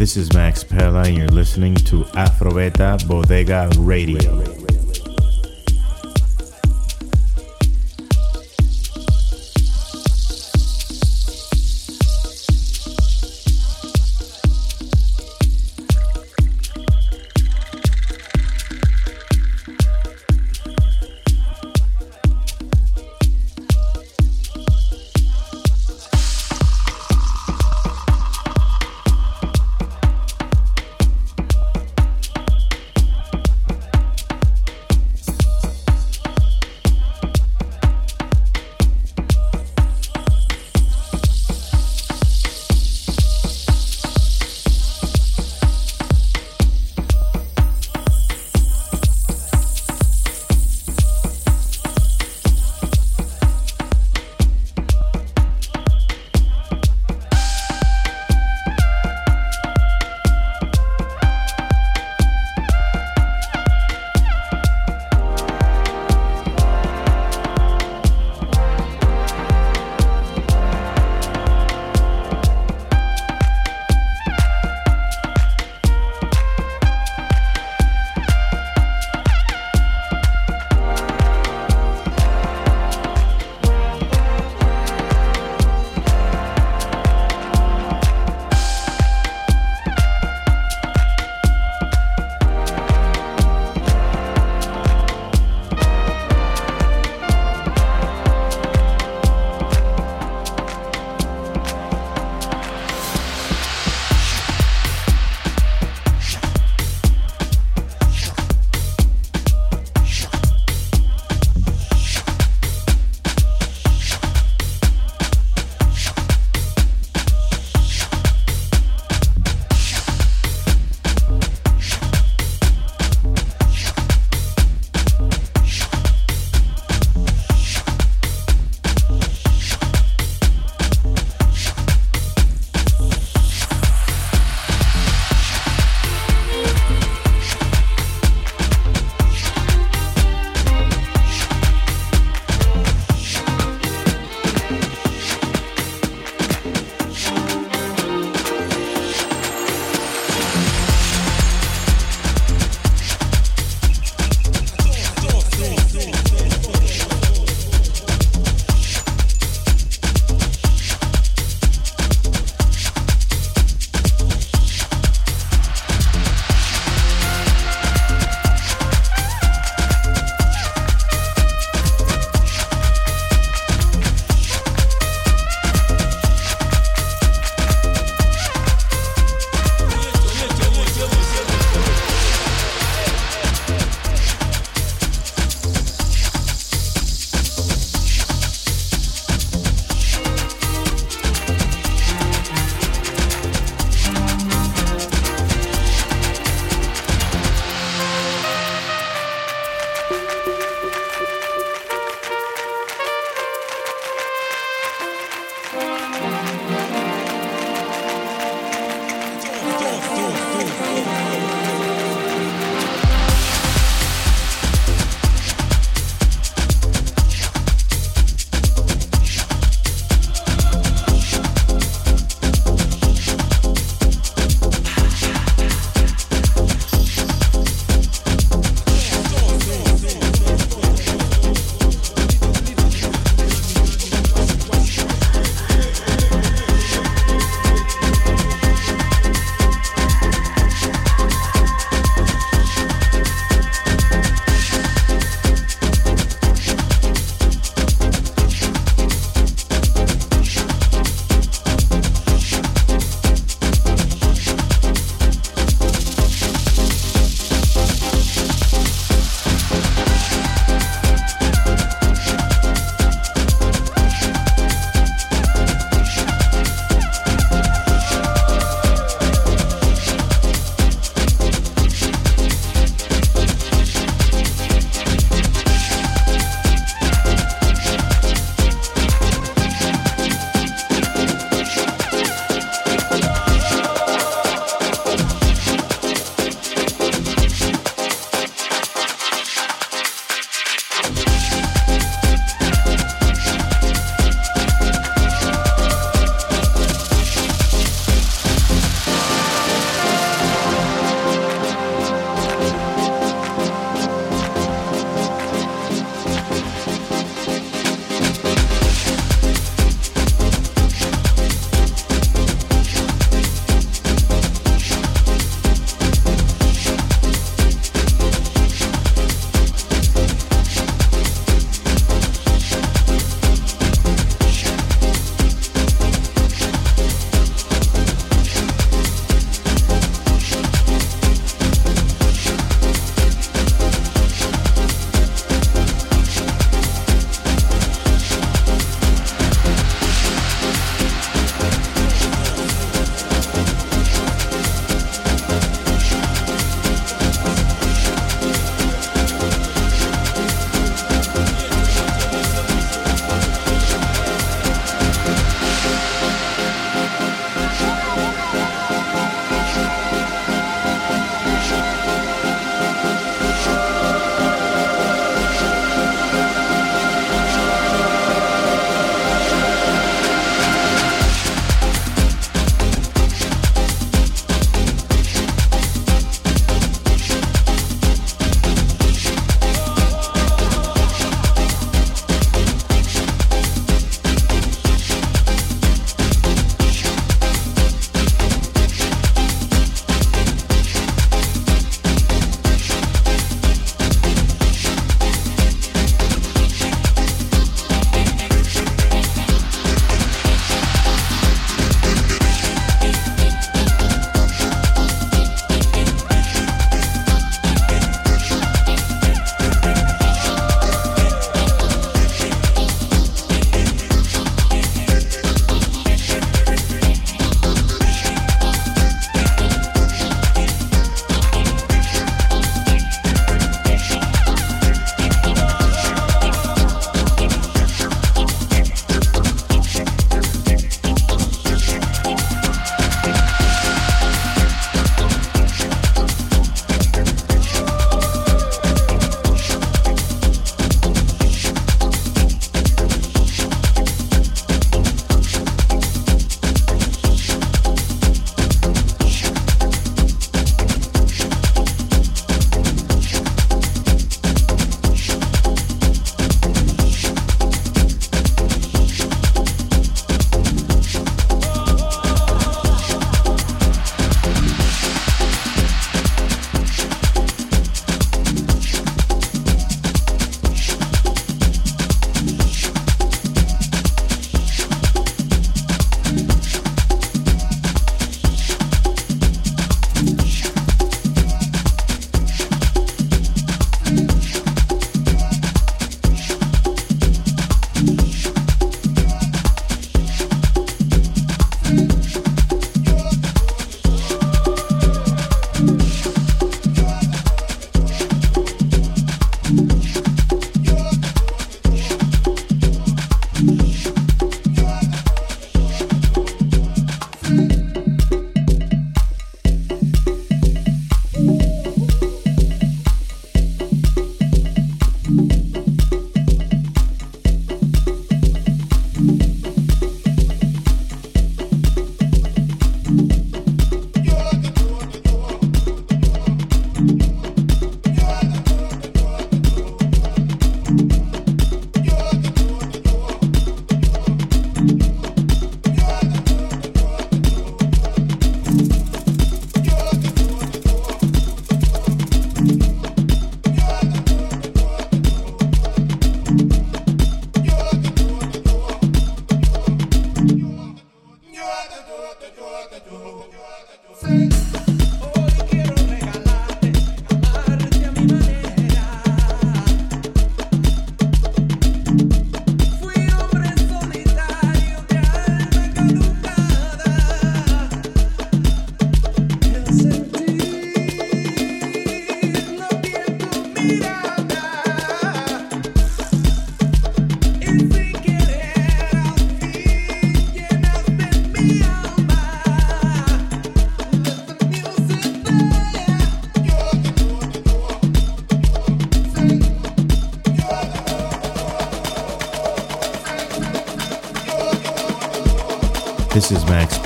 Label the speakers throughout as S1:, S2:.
S1: This is Max Pella, and you're listening to Afrobeta Bodega Radio.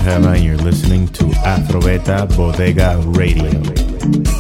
S2: And you're listening to Afrobeta Bodega Radio.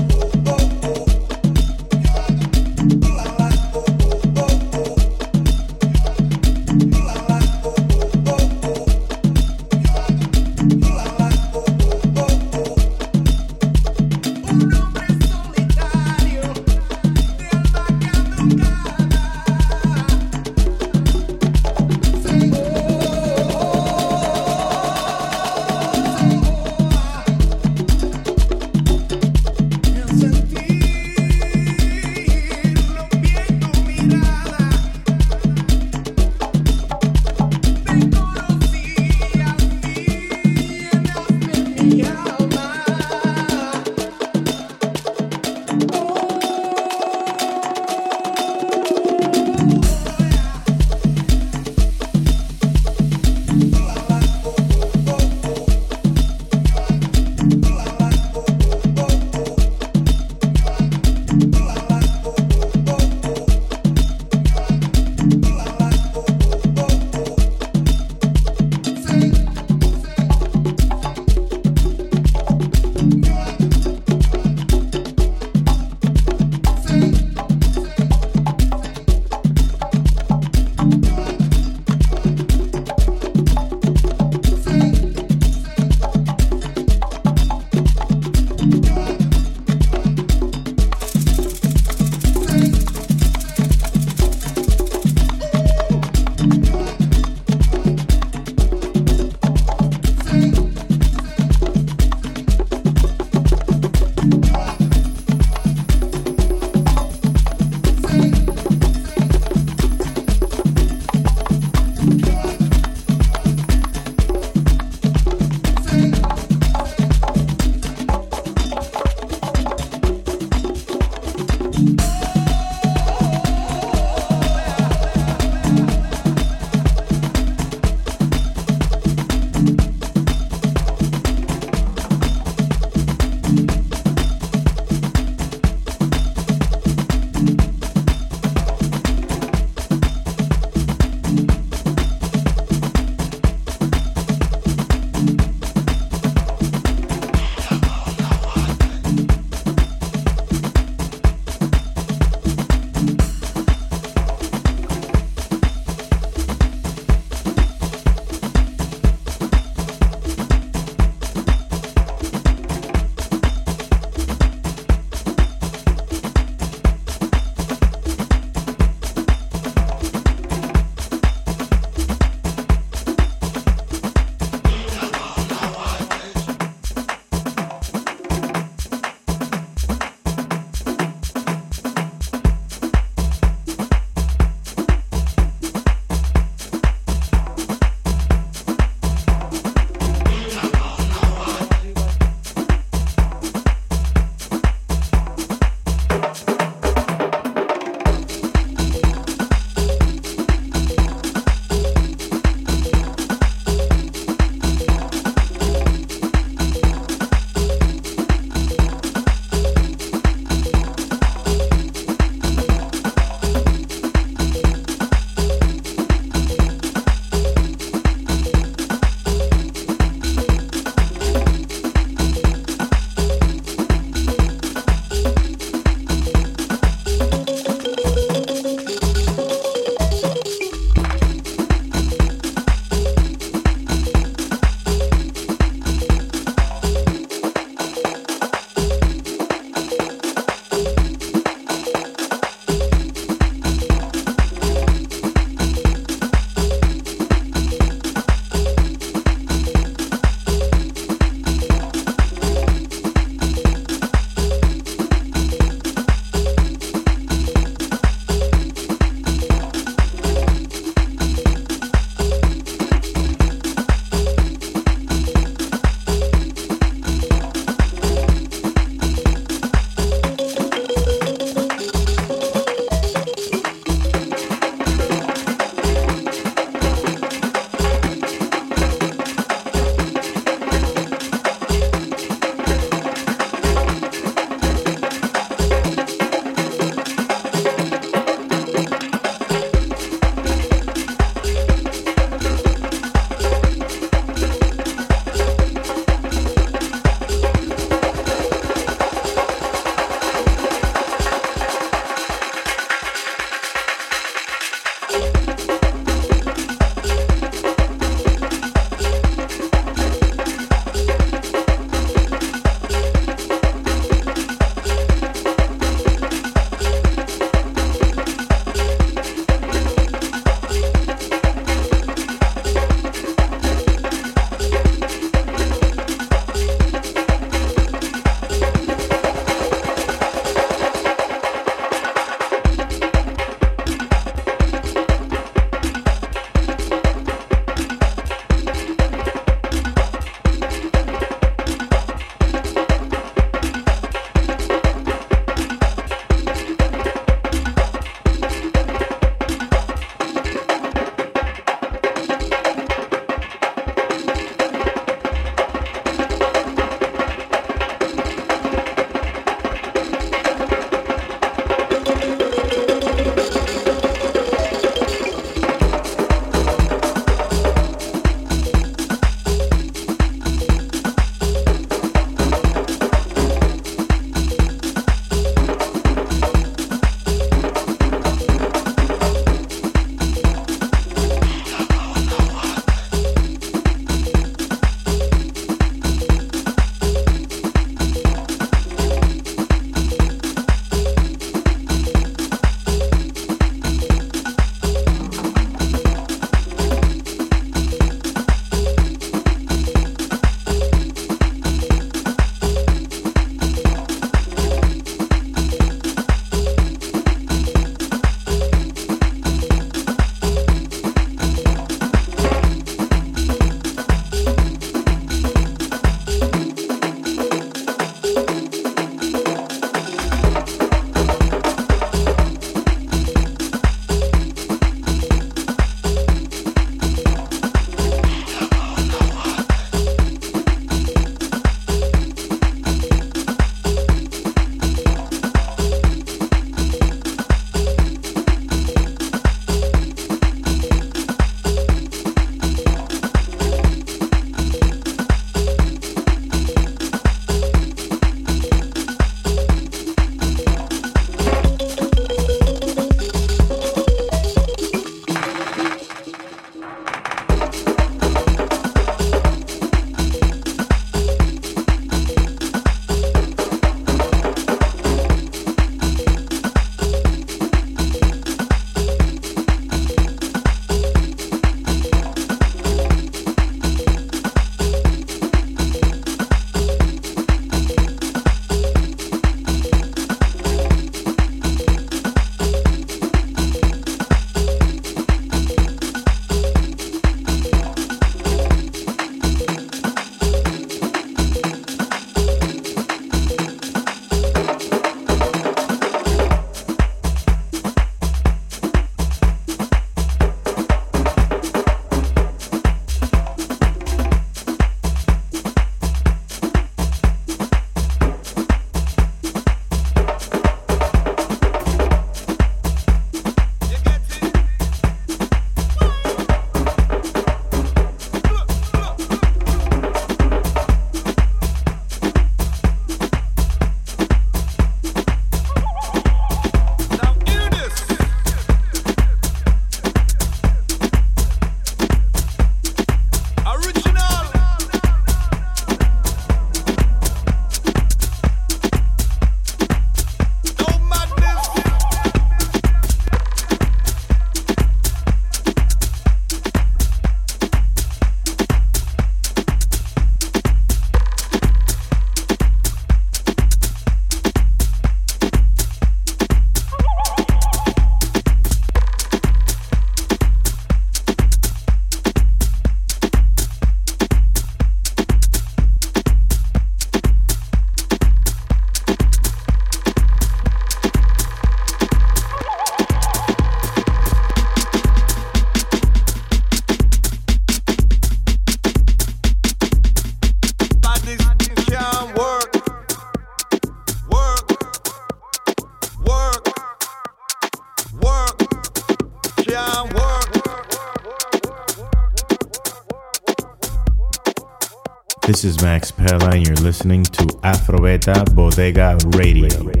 S2: This is Max Pella, and you're listening to Afrobeta Bodega Radio.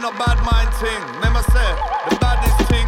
S3: no bad mind thing. Remember, say, the baddest thing.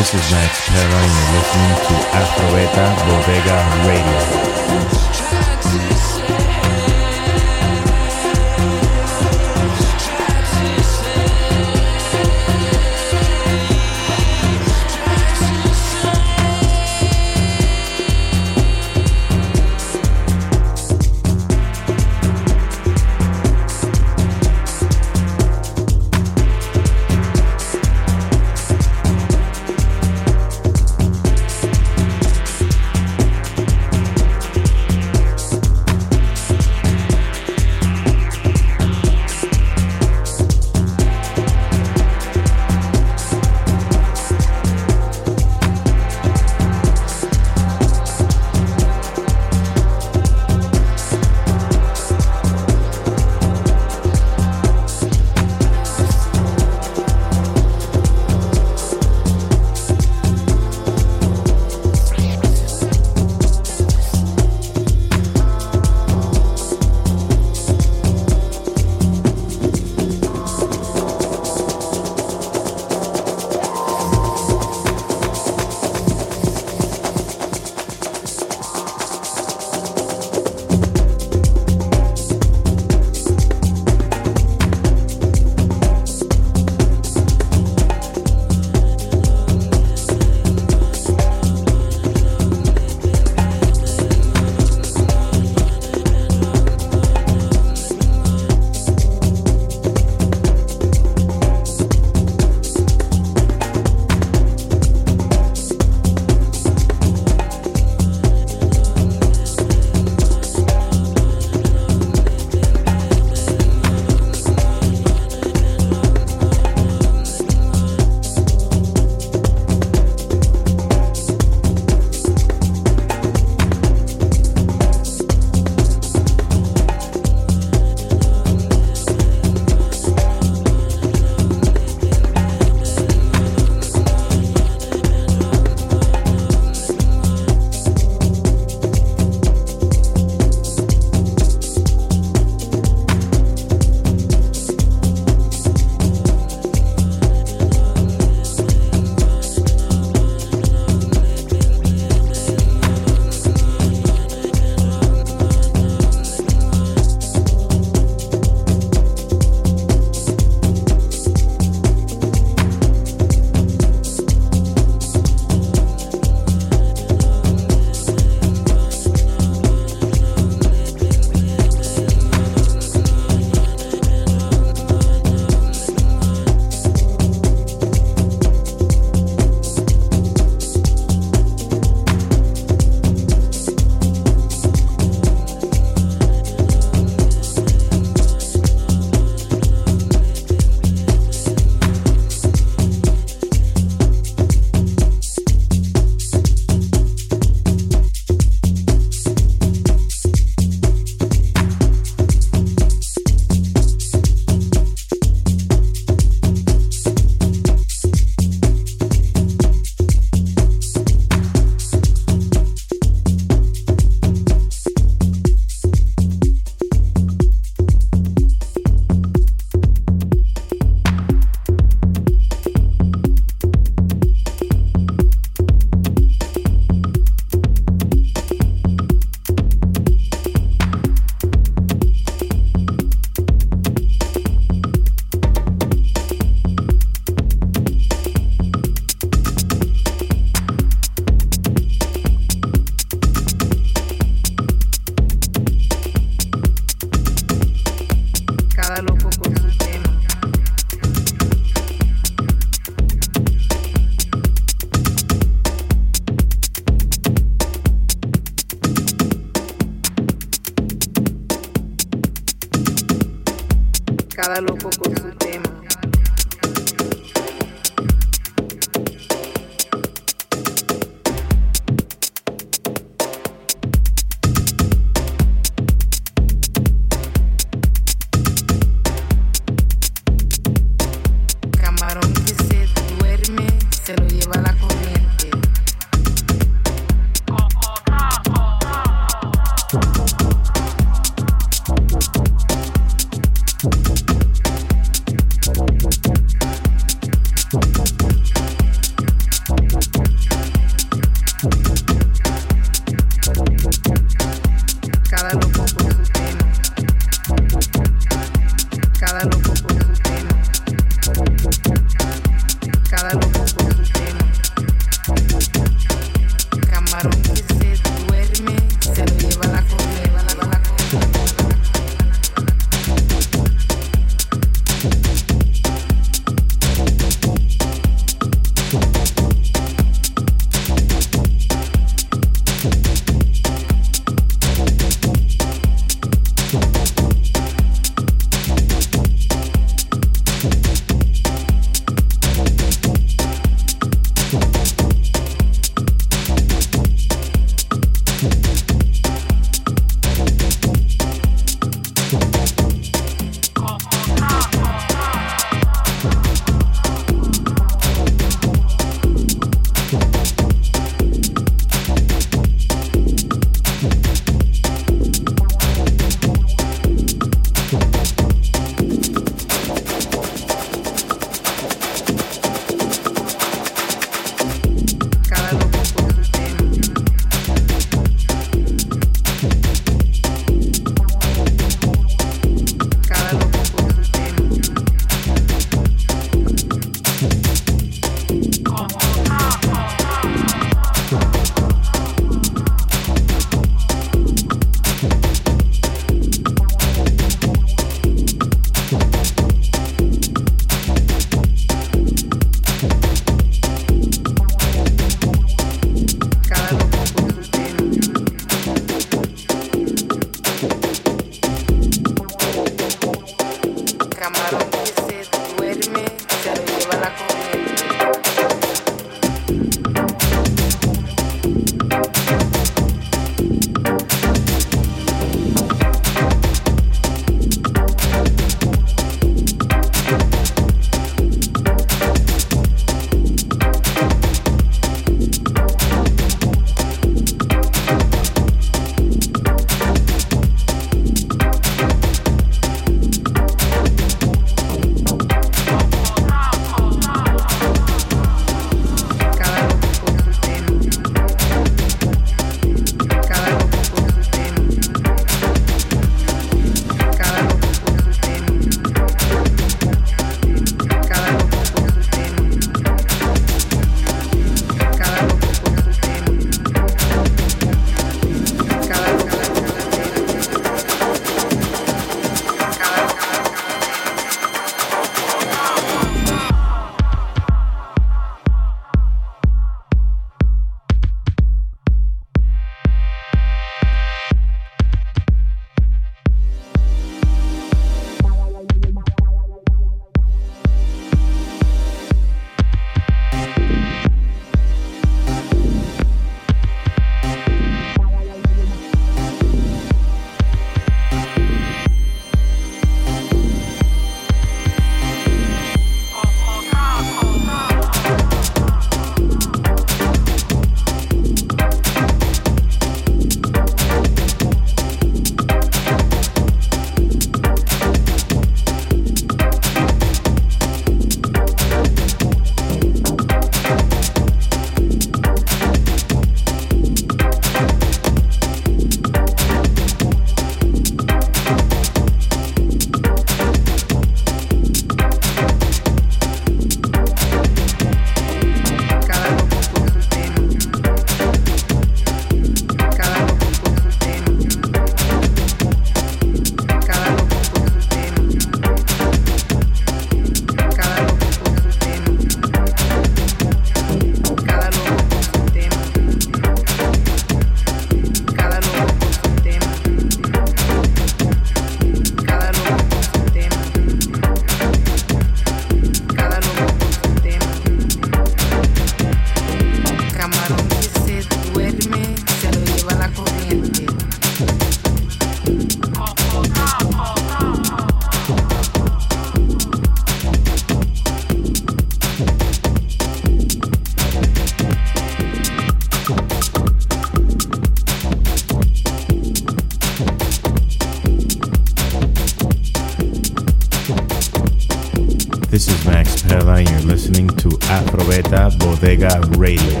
S3: Vega Radio.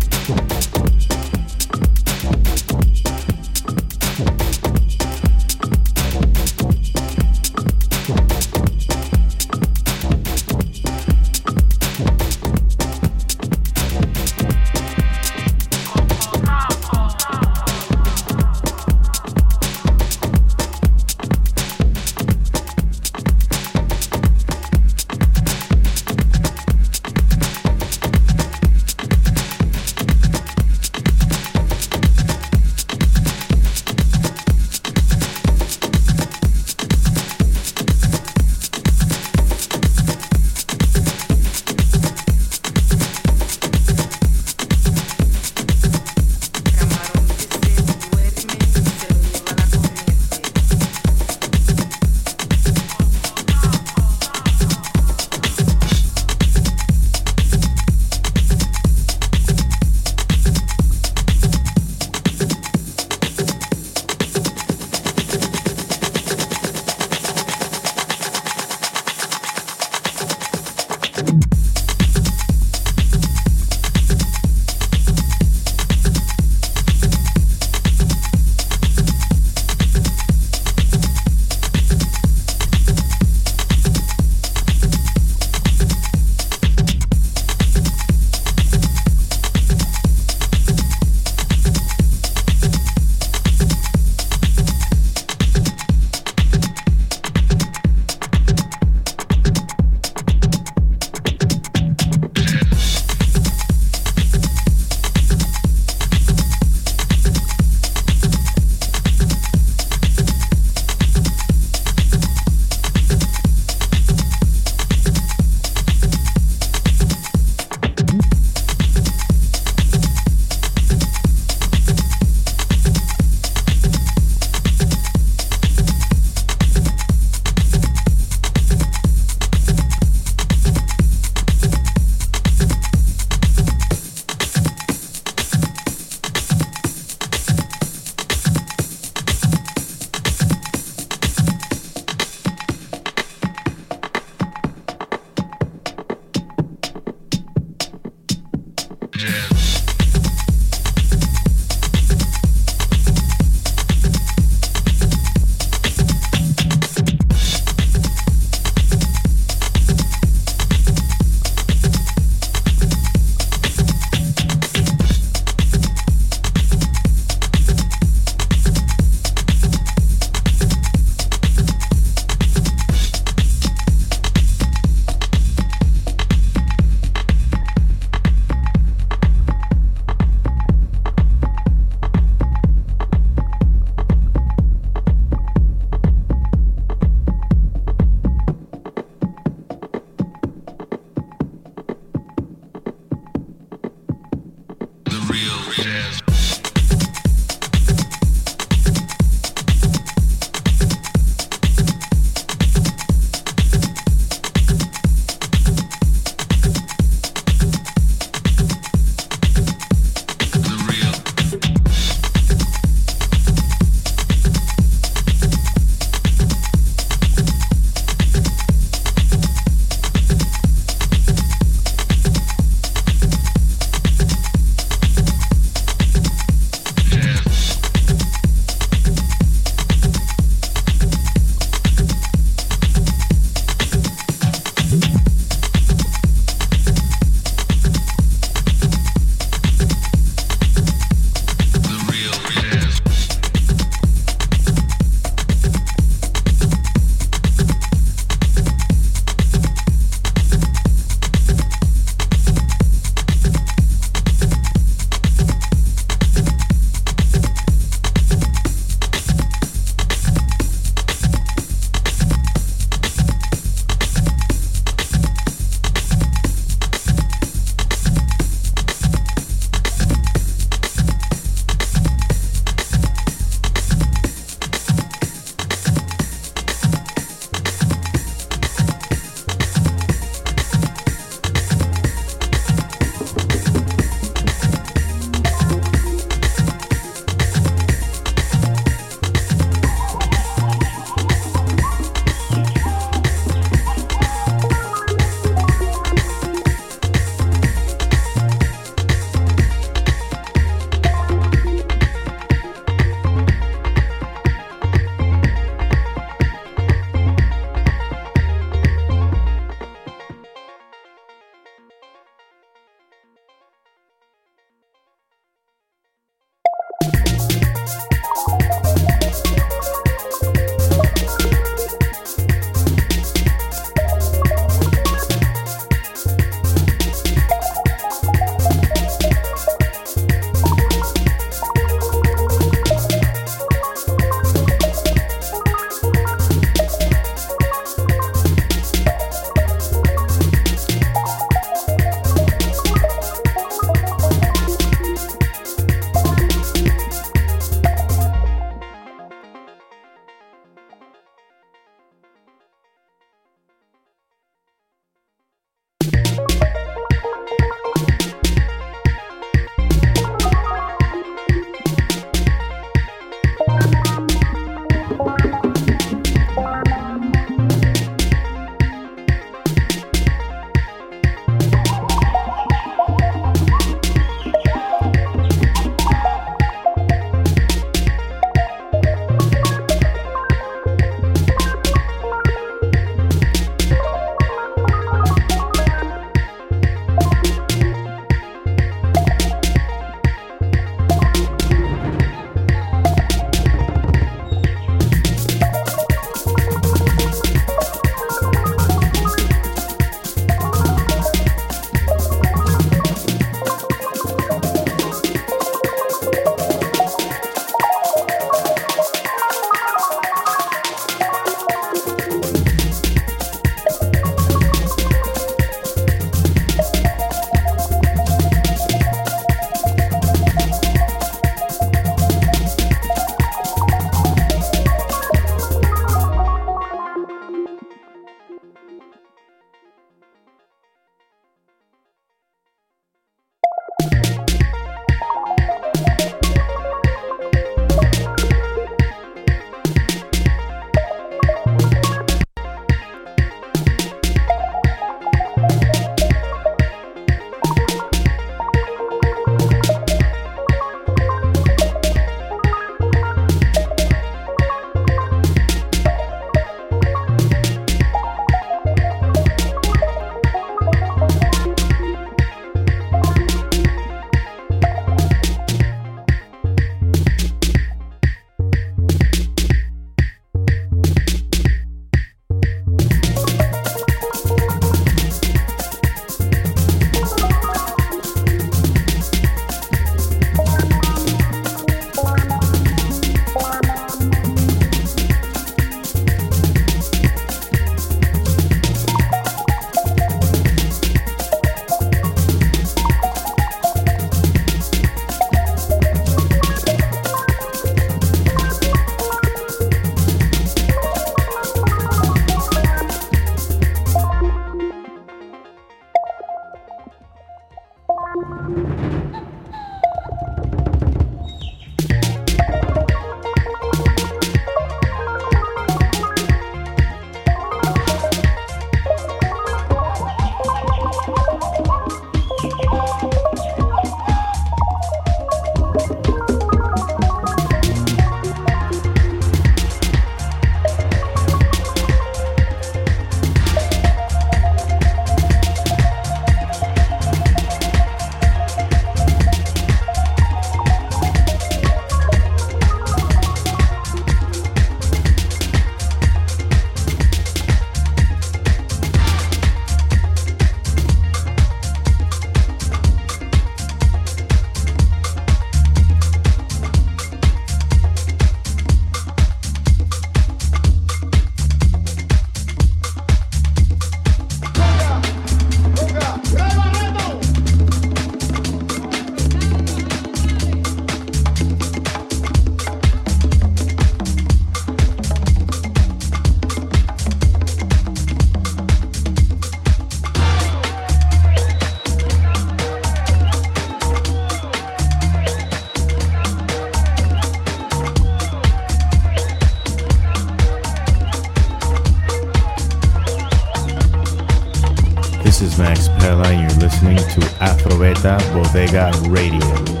S1: Bodega Radio.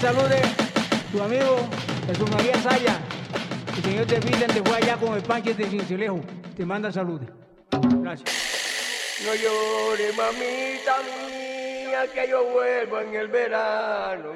S4: Salude tu amigo Jesús María Saya. El señor de te fue allá con el panche de Cincelejo. Te manda saludos. Gracias.
S5: No llores, mamita mía, que yo vuelvo en el verano.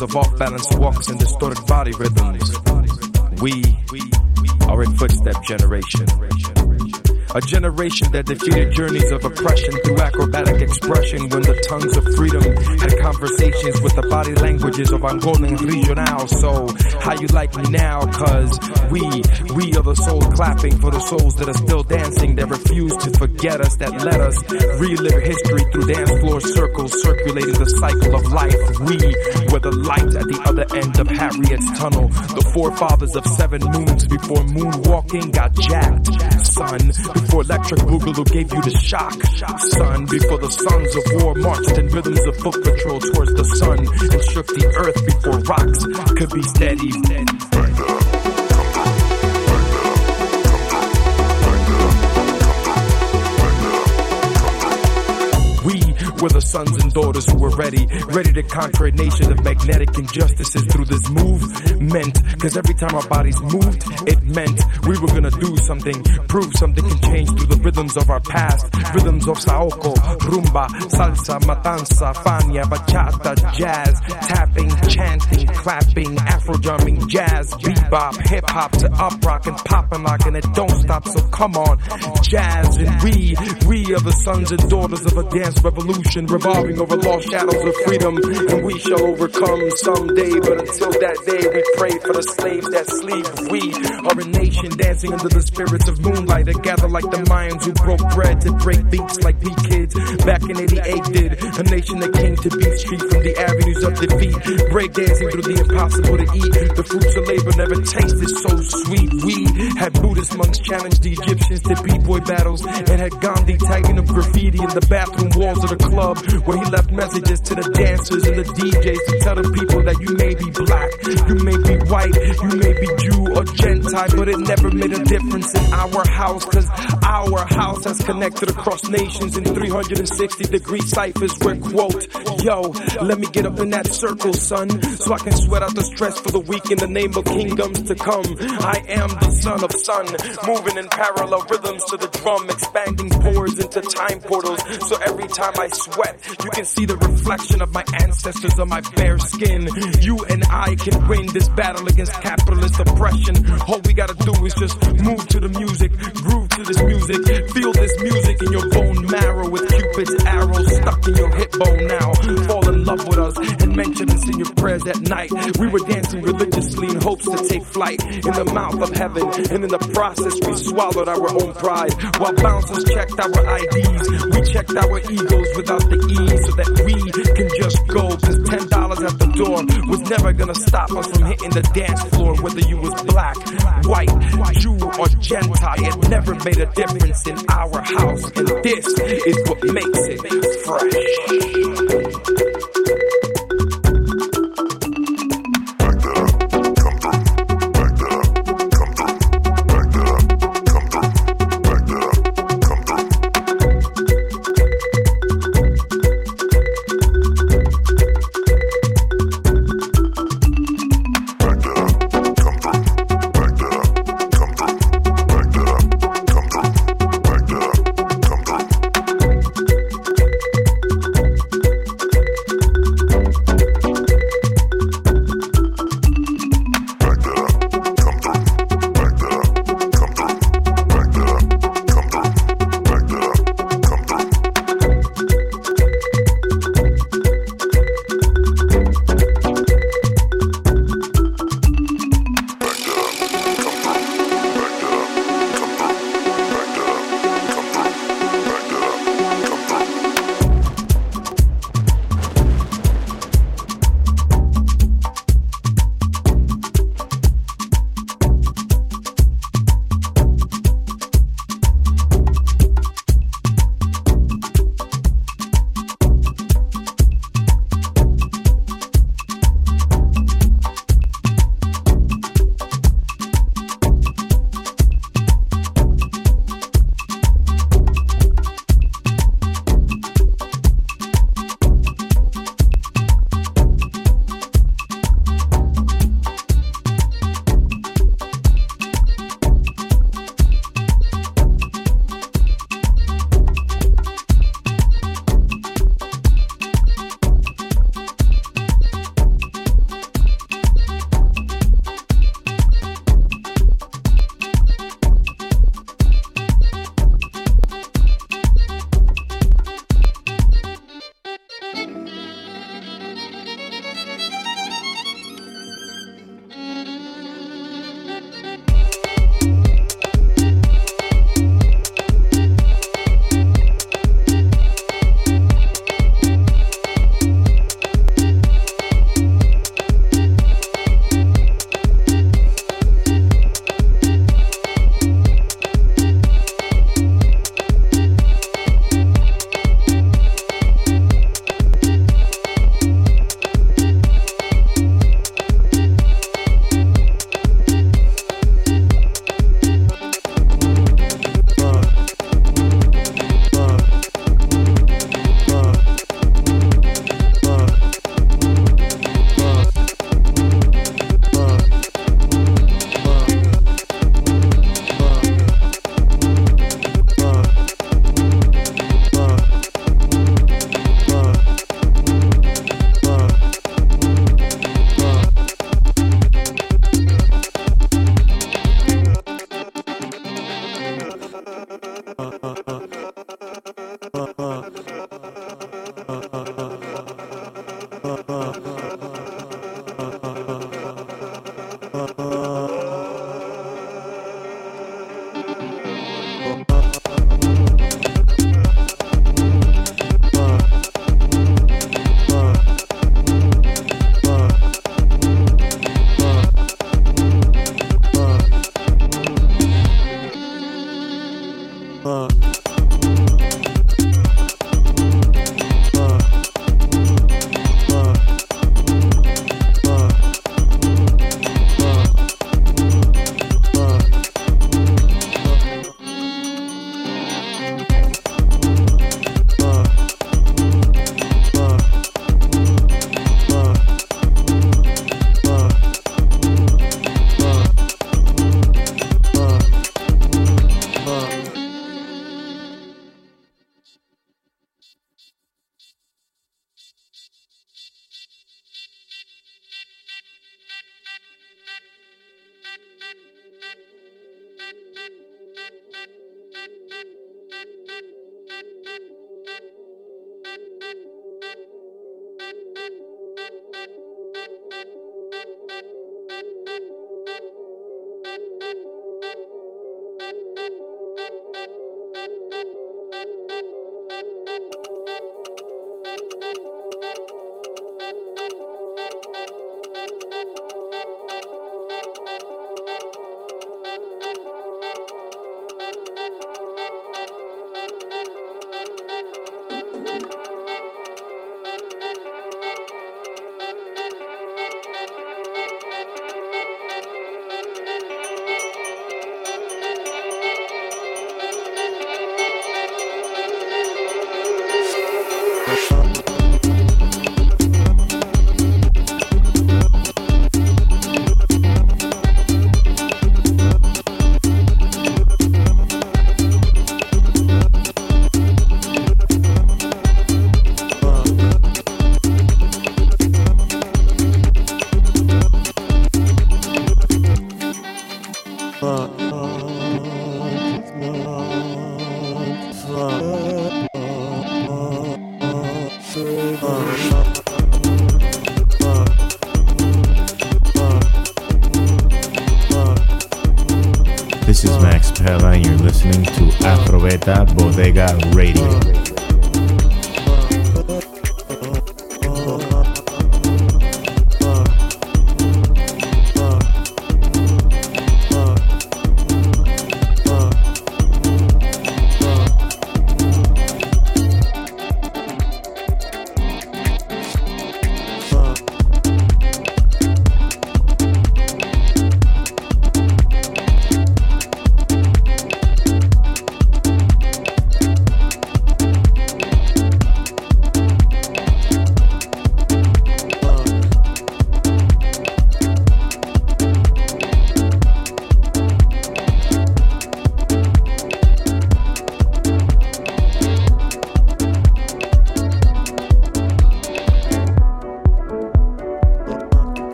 S6: Of off-balance walks and distorted body rhythms. We are a footstep generation. A generation that defeated journeys of oppression through acrobatic expression when the tongues of freedom had conversations with the body languages of Angolan regional. So, how you like me now? Cause we, we are the souls clapping for the souls that are still dancing, that refuse to forget us, that let us relive history through dance floor circles, circulating the cycle of life. We were the light at the other end of Harriet's tunnel, the forefathers of seven moons before moonwalking got jacked. Son, before electric boogaloo gave you the shock. Son, before the sons of war marched in rhythms of foot patrol towards the sun and shook the earth before rocks could be steady. Sons and daughters who are ready, ready to conquer a nation of magnetic injustices through this movement. Cause every time our bodies moved, it meant we were gonna do something, prove something can change through the rhythms of our past. Rhythms of saoko, rumba, salsa, matanza, fania, bachata, jazz, tapping, chanting, clapping, afro drumming, jazz, bebop, hip hop to up rock and pop and lock and it don't stop. So come on, jazz and we, we are the sons and daughters of a dance revolution revolving over lost shadows of freedom, and we shall overcome someday. But until that day, we pray for the slaves that sleep. We are a nation dancing under the spirits of moonlight that gather like the Mayans who broke bread to break beats like we kids back in 88 did. A nation that came to beat street from the avenues of defeat, breakdancing through the impossible to eat. The fruits of labor never tasted so sweet. We had Buddhist monks challenge the Egyptians to b-boy battles and had Gandhi tagging up graffiti in the bathroom walls of the club where he left messages to the dancers and the DJs to tell the people that you may be black, you may be white, you may be Jew or Gentile, but it never made a difference in our house cause our house has connected across nations in 360 degree ciphers where quote, yo, let me get up in that circle, son, so I can sweat out the stress for the week in the name of kingdoms to come. I am the son of sun, moving in parallel rhythms to the drum, expanding pores into time portals. So every time I sweat, sweat. You can see the reflection of my ancestors on my bare skin. You and I can win this battle against capitalist oppression. All we gotta do is just move to the music, groove to this music, feel this music in your bone marrow with Cupid's arrow stuck in your hip bone now. Fall in love with us and mention us in your prayers at night. We were dancing religiously in hopes to take flight in the mouth of heaven. And in the process, we swallowed our own pride while bouncers checked our IDs. We checked our egos without the E so that we can just go. Cause ten dollars at the door was never gonna stop us from hitting the dance floor, whether you was black, white, Jew, or Gentile. It never made a difference in our house. And this is what makes it fresh.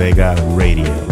S2: Bodega Radio.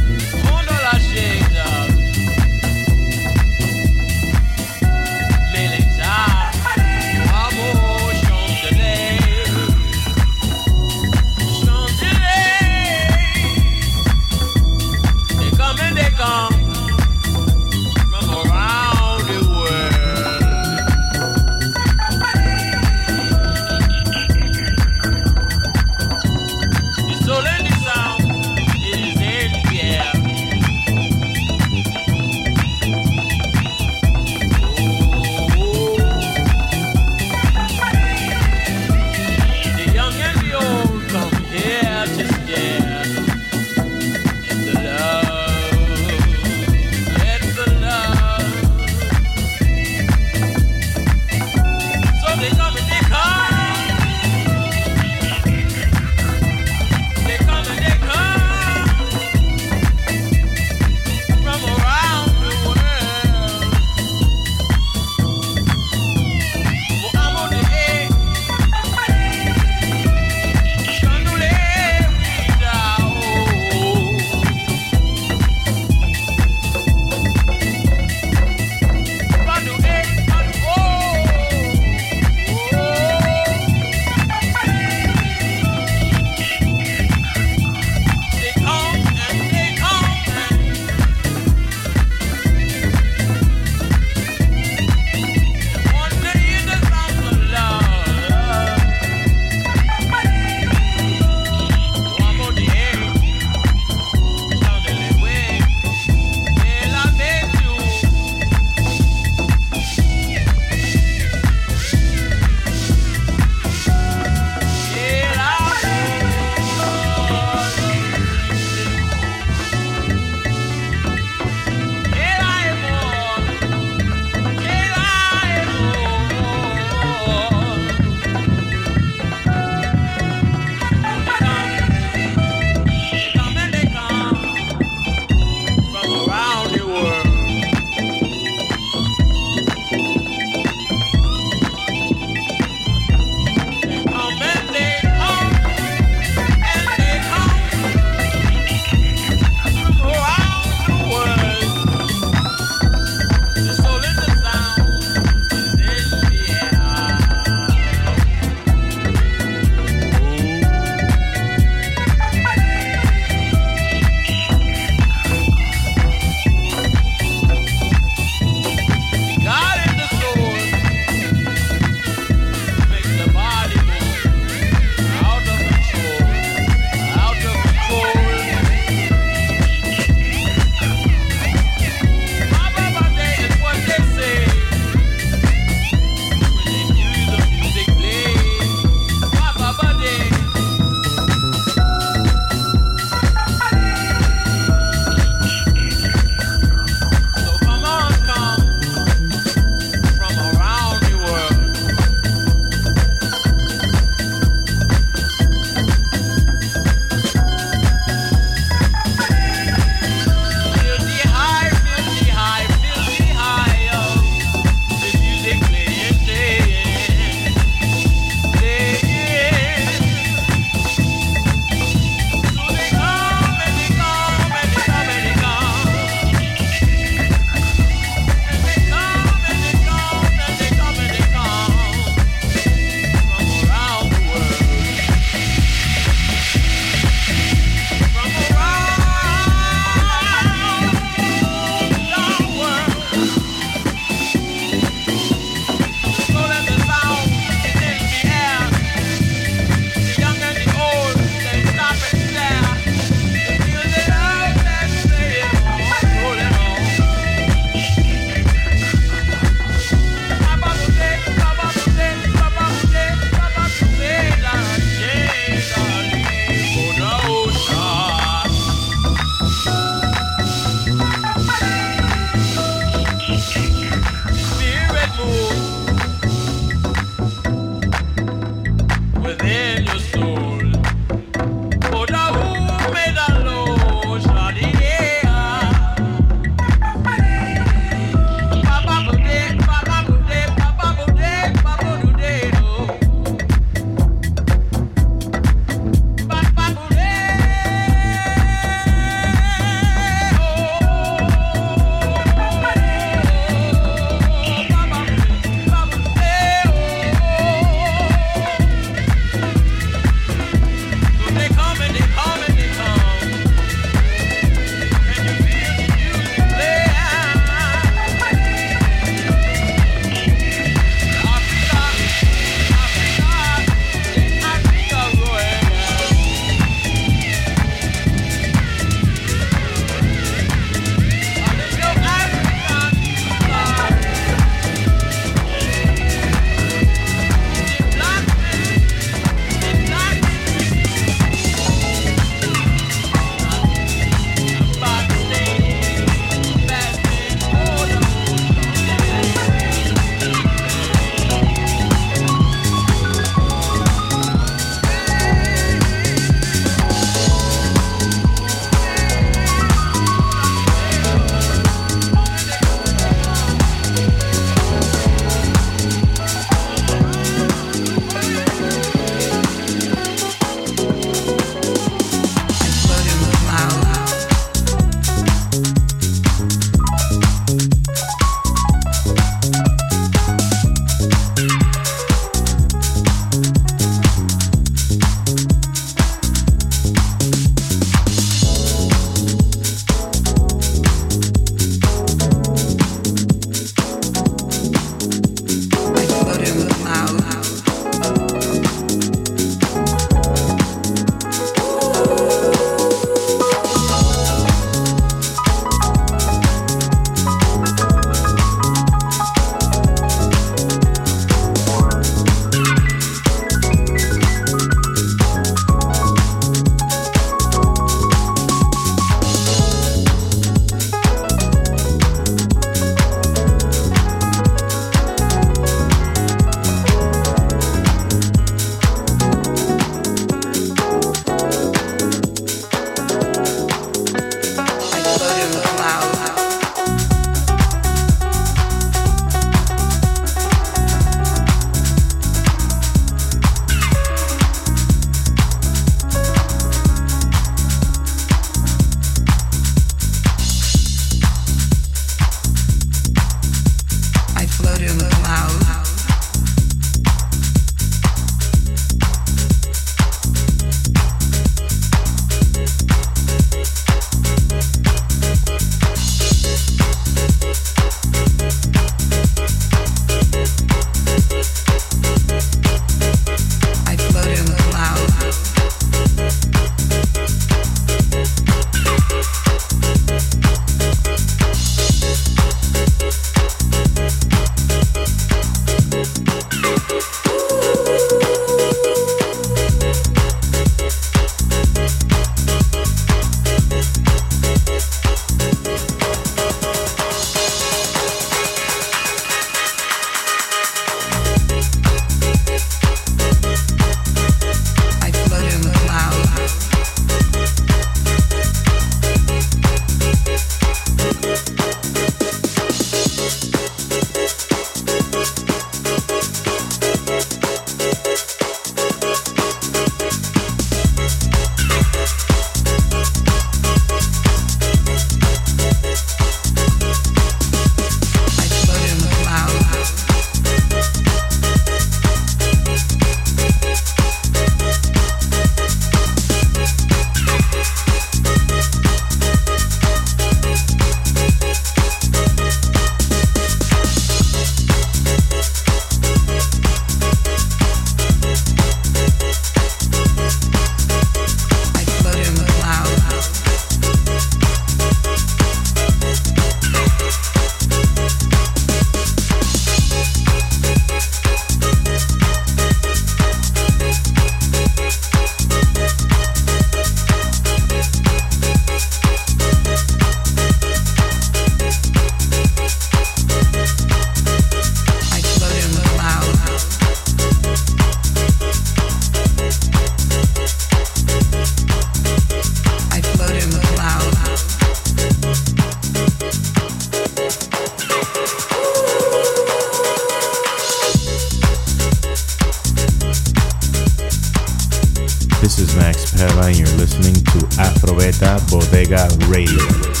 S2: Bodega Radio.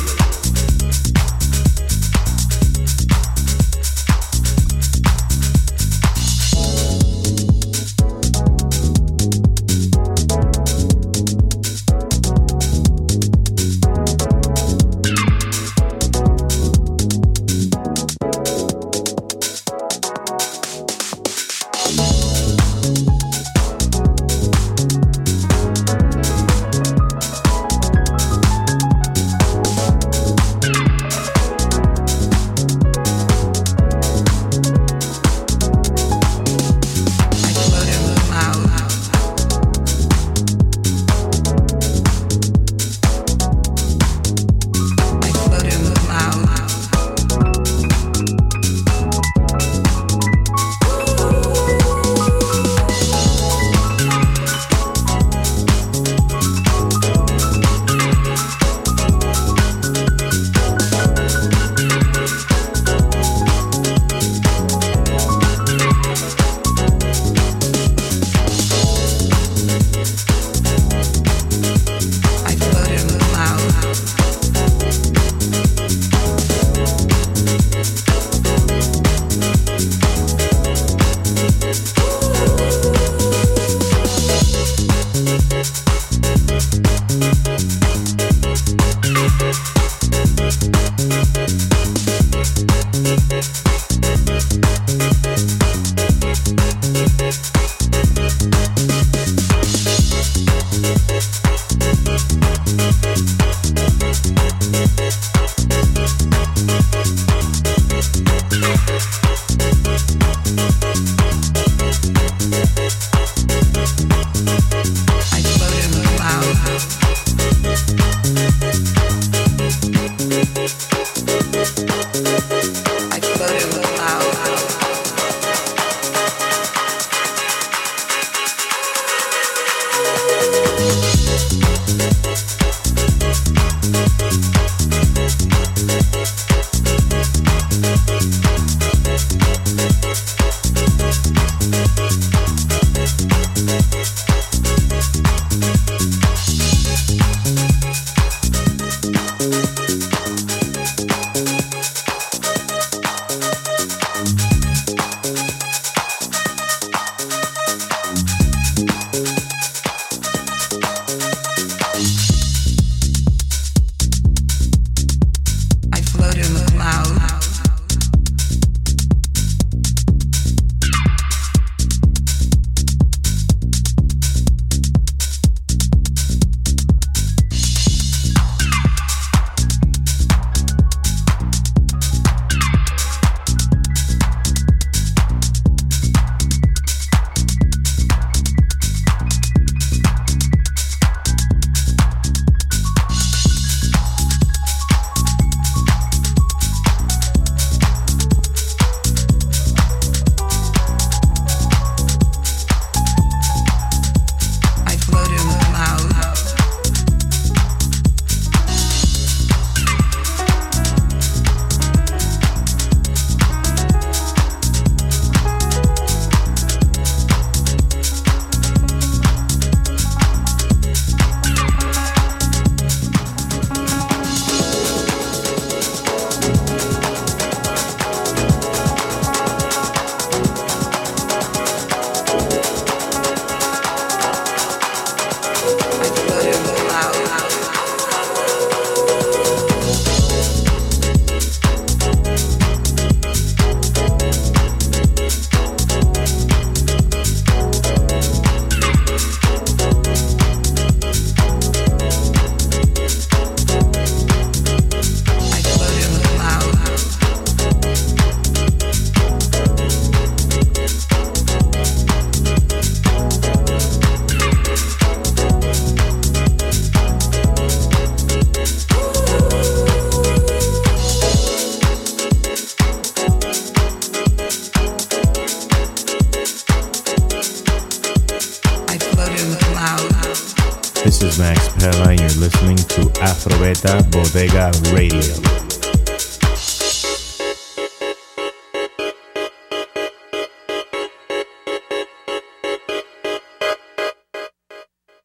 S2: This